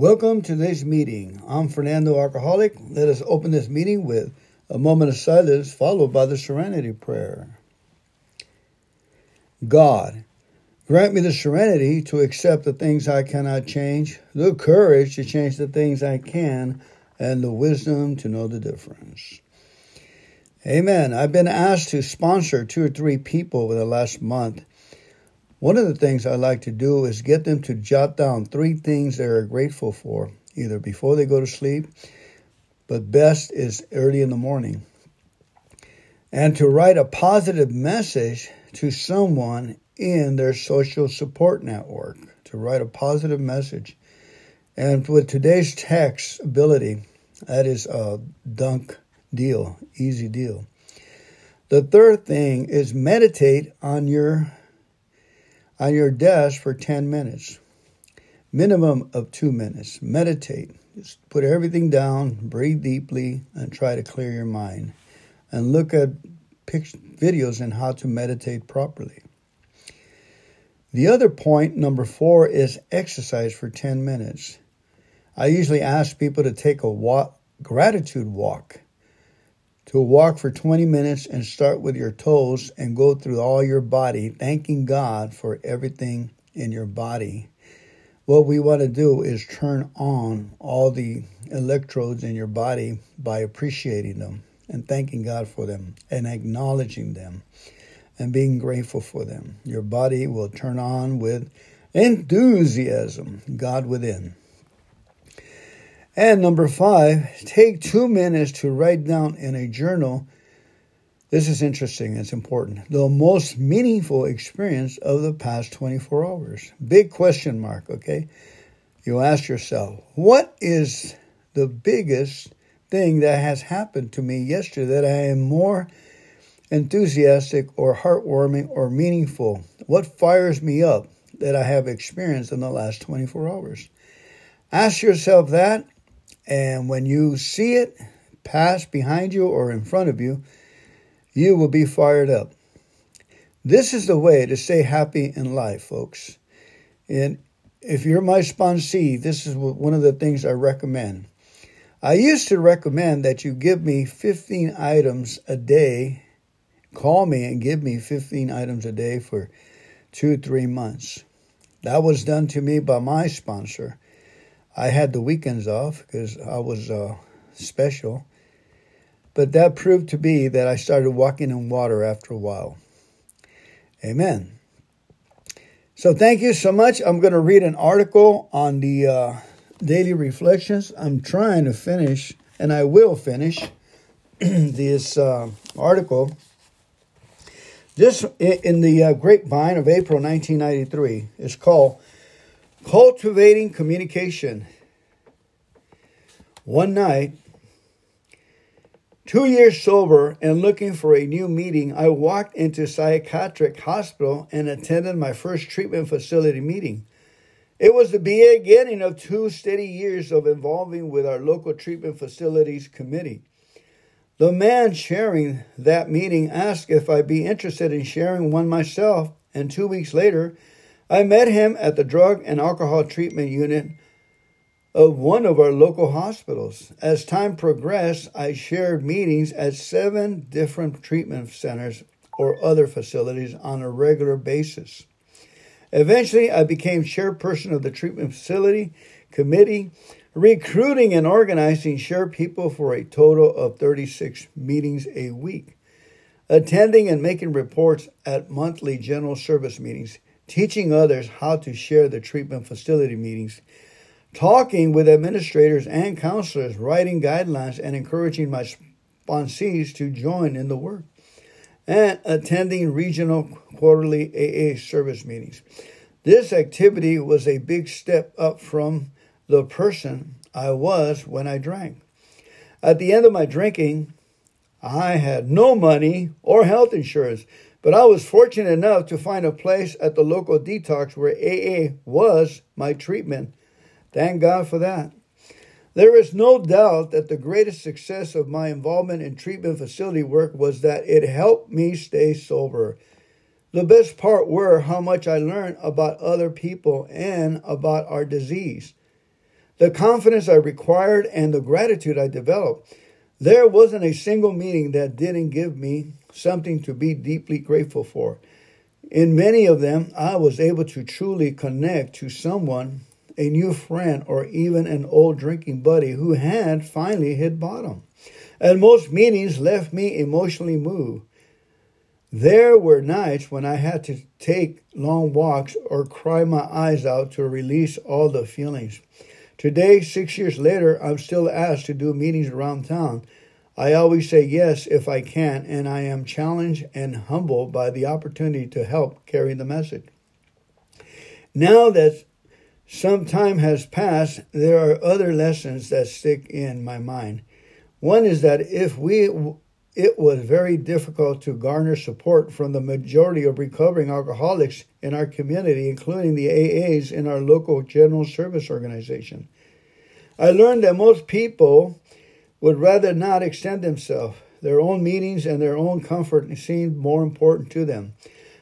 Welcome to today's meeting. I'm Fernando Alcoholic. Let us open this meeting with a moment of silence followed by the serenity prayer. God, grant me the serenity to accept the things I cannot change, the courage to change the things I can, and the wisdom to know the difference. Amen. I've been asked to sponsor two or three people over the last month. One of the things I like to do is get them to jot down three things they're grateful for, either before they go to sleep, but best is early in the morning. And to write a positive message to someone in their social support network, to write a positive message. And with today's text ability, that is a dunk deal, easy deal. The third thing is meditate on your on your desk for 10 minutes. Minimum of 2 minutes. Meditate. Just put everything down, breathe deeply and try to clear your mind. And look at videos on how to meditate properly. The other point, number 4, is exercise for 10 minutes. I usually ask people to take a walk, gratitude walk to walk for 20 minutes and start with your toes and go through all your body, thanking God for everything in your body. What we want to do is turn on all the electrodes in your body by appreciating them and thanking God for them and acknowledging them and being grateful for them. Your body will turn on with enthusiasm, God within. And number five, take two minutes to write down in a journal. This is interesting, it's important. The most meaningful experience of the past 24 hours. Big question mark, okay? You ask yourself, what is the biggest thing that has happened to me yesterday that I am more enthusiastic or heartwarming or meaningful? What fires me up that I have experienced in the last 24 hours? Ask yourself that and when you see it pass behind you or in front of you, you will be fired up. This is the way to stay happy in life, folks. And if you're my sponsee, this is one of the things I recommend. I used to recommend that you give me 15 items a day. Call me and give me 15 items a day for two, three months. That was done to me by my sponsor. I had the weekends off because I was uh, special. But that proved to be that I started walking in water after a while. Amen. So thank you so much. I'm going to read an article on the uh, daily reflections. I'm trying to finish, and I will finish this uh, article. This in the uh, Grapevine of April 1993 is called Cultivating communication. One night, two years sober and looking for a new meeting, I walked into psychiatric hospital and attended my first treatment facility meeting. It was the beginning of two steady years of involving with our local treatment facilities committee. The man chairing that meeting asked if I'd be interested in sharing one myself, and two weeks later, I met him at the drug and alcohol treatment unit of one of our local hospitals. As time progressed, I shared meetings at seven different treatment centers or other facilities on a regular basis. Eventually, I became chairperson of the treatment facility committee, recruiting and organizing share people for a total of 36 meetings a week, attending and making reports at monthly general service meetings teaching others how to share the treatment facility meetings, talking with administrators and counselors, writing guidelines, and encouraging my sponsees to join in the work, and attending regional quarterly AA service meetings. This activity was a big step up from the person I was when I drank. At the end of my drinking, I had no money or health insurance, but I was fortunate enough to find a place at the local detox where AA was my treatment. Thank God for that. There is no doubt that the greatest success of my involvement in treatment facility work was that it helped me stay sober. The best part were how much I learned about other people and about our disease. the confidence I required, and the gratitude I developed. There wasn't a single meeting that didn't give me something to be deeply grateful for. In many of them, I was able to truly connect to someone, a new friend, or even an old drinking buddy who had finally hit bottom. And most meetings left me emotionally moved. There were nights when I had to take long walks or cry my eyes out to release all the feelings. Today, six years later, I'm still asked to do meetings around town. I always say yes if I can, and I am challenged and humbled by the opportunity to help carry the message. Now that some time has passed, there are other lessons that stick in my mind. One is that if we it was very difficult to garner support from the majority of recovering alcoholics in our community, including the AAs in our local general service organization. I learned that most people would rather not extend themselves. Their own meetings and their own comfort seemed more important to them.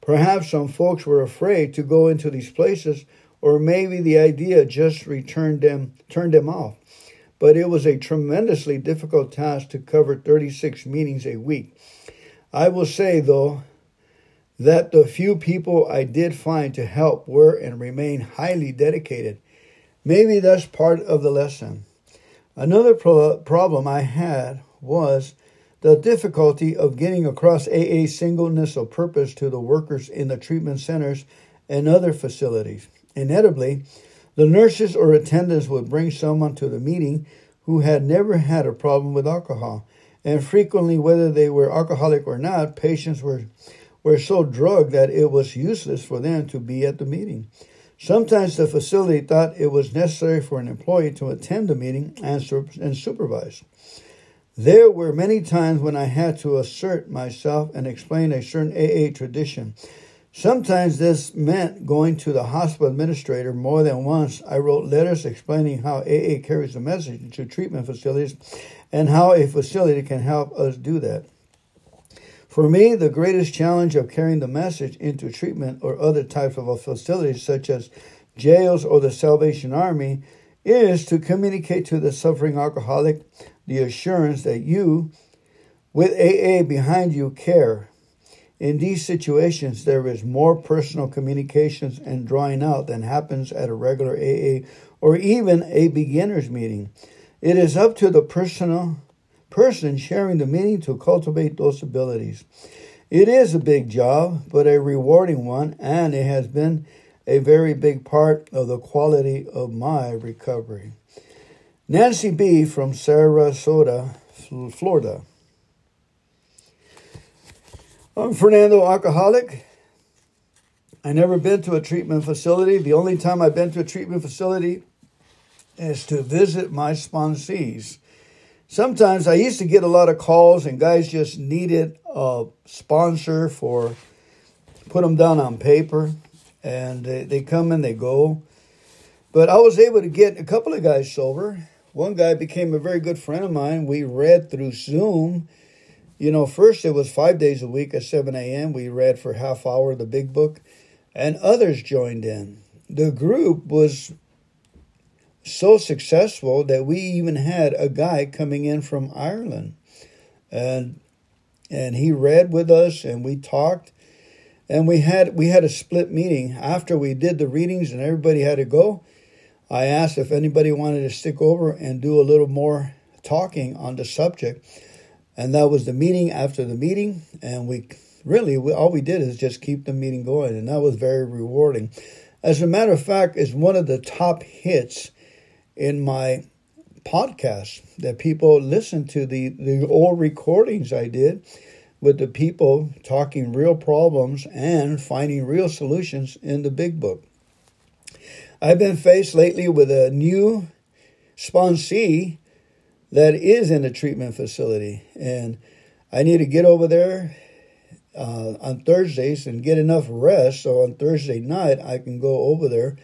Perhaps some folks were afraid to go into these places, or maybe the idea just returned them turned them off but it was a tremendously difficult task to cover 36 meetings a week. I will say, though, that the few people I did find to help were and remain highly dedicated. Maybe that's part of the lesson. Another pro- problem I had was the difficulty of getting across AA singleness of purpose to the workers in the treatment centers and other facilities. Inevitably, the nurses or attendants would bring someone to the meeting who had never had a problem with alcohol, and frequently, whether they were alcoholic or not, patients were, were so drugged that it was useless for them to be at the meeting. Sometimes the facility thought it was necessary for an employee to attend the meeting and, and supervise. There were many times when I had to assert myself and explain a certain AA tradition Sometimes this meant going to the hospital administrator more than once. I wrote letters explaining how AA carries the message to treatment facilities and how a facility can help us do that. For me, the greatest challenge of carrying the message into treatment or other types of facilities, such as jails or the Salvation Army, is to communicate to the suffering alcoholic the assurance that you, with AA behind you, care in these situations, there is more personal communications and drawing out than happens at a regular AA or even a beginner's meeting. It is up to the personal person sharing the meeting to cultivate those abilities. It is a big job, but a rewarding one, and it has been a very big part of the quality of my recovery. Nancy B. from Sarasota, Florida. I'm Fernando Alcoholic. I never been to a treatment facility. The only time I've been to a treatment facility is to visit my sponsees. Sometimes I used to get a lot of calls, and guys just needed a sponsor for put them down on paper, and they, they come and they go. But I was able to get a couple of guys sober. One guy became a very good friend of mine. We read through Zoom you know, first it was five days a week at 7 a.m. We read for half hour the big book, and others joined in. The group was so successful that we even had a guy coming in from Ireland, and and he read with us, and we talked, and we had we had a split meeting after we did the readings, and everybody had to go. I asked if anybody wanted to stick over and do a little more talking on the subject and that was the meeting after the meeting. And we really, we, all we did is just keep the meeting going. And that was very rewarding. As a matter of fact, it's one of the top hits in my podcast that people listen to the, the old recordings I did with the people talking real problems and finding real solutions in the big book. I've been faced lately with a new sponsee that is in a treatment facility. And I need to get over there uh, on Thursdays and get enough rest so on Thursday night I can go over there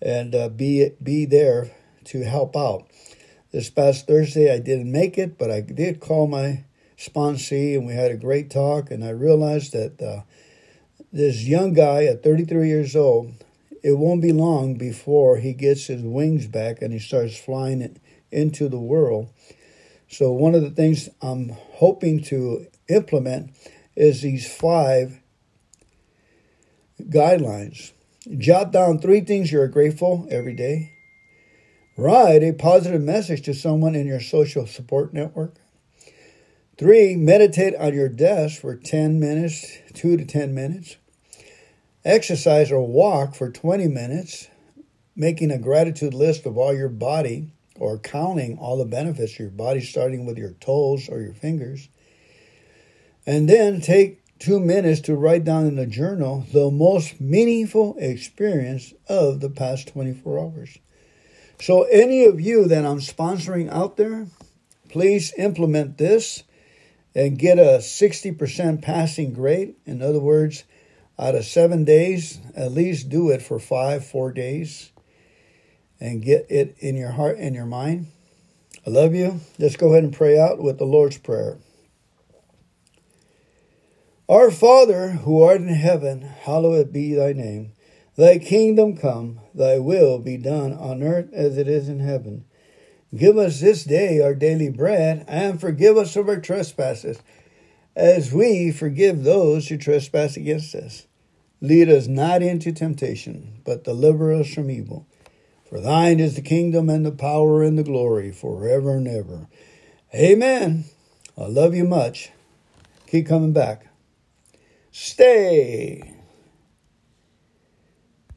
and uh, be be there to help out. This past Thursday I didn't make it, but I did call my sponsee and we had a great talk. And I realized that uh, this young guy at 33 years old it won't be long before he gets his wings back and he starts flying it into the world. So, one of the things I'm hoping to implement is these five guidelines. Jot down three things you're grateful every day. Write a positive message to someone in your social support network. Three, meditate on your desk for 10 minutes, 2 to 10 minutes. Exercise or walk for 20 minutes, making a gratitude list of all your body or counting all the benefits of your body, starting with your toes or your fingers. And then take two minutes to write down in a journal the most meaningful experience of the past 24 hours. So, any of you that I'm sponsoring out there, please implement this and get a 60% passing grade. In other words, out of seven days, at least do it for five, four days and get it in your heart and your mind. I love you. Let's go ahead and pray out with the Lord's Prayer. Our Father, who art in heaven, hallowed be thy name. Thy kingdom come, thy will be done on earth as it is in heaven. Give us this day our daily bread, and forgive us of our trespasses, as we forgive those who trespass against us. Lead us not into temptation, but deliver us from evil. For thine is the kingdom and the power and the glory forever and ever. Amen. I love you much. Keep coming back. Stay.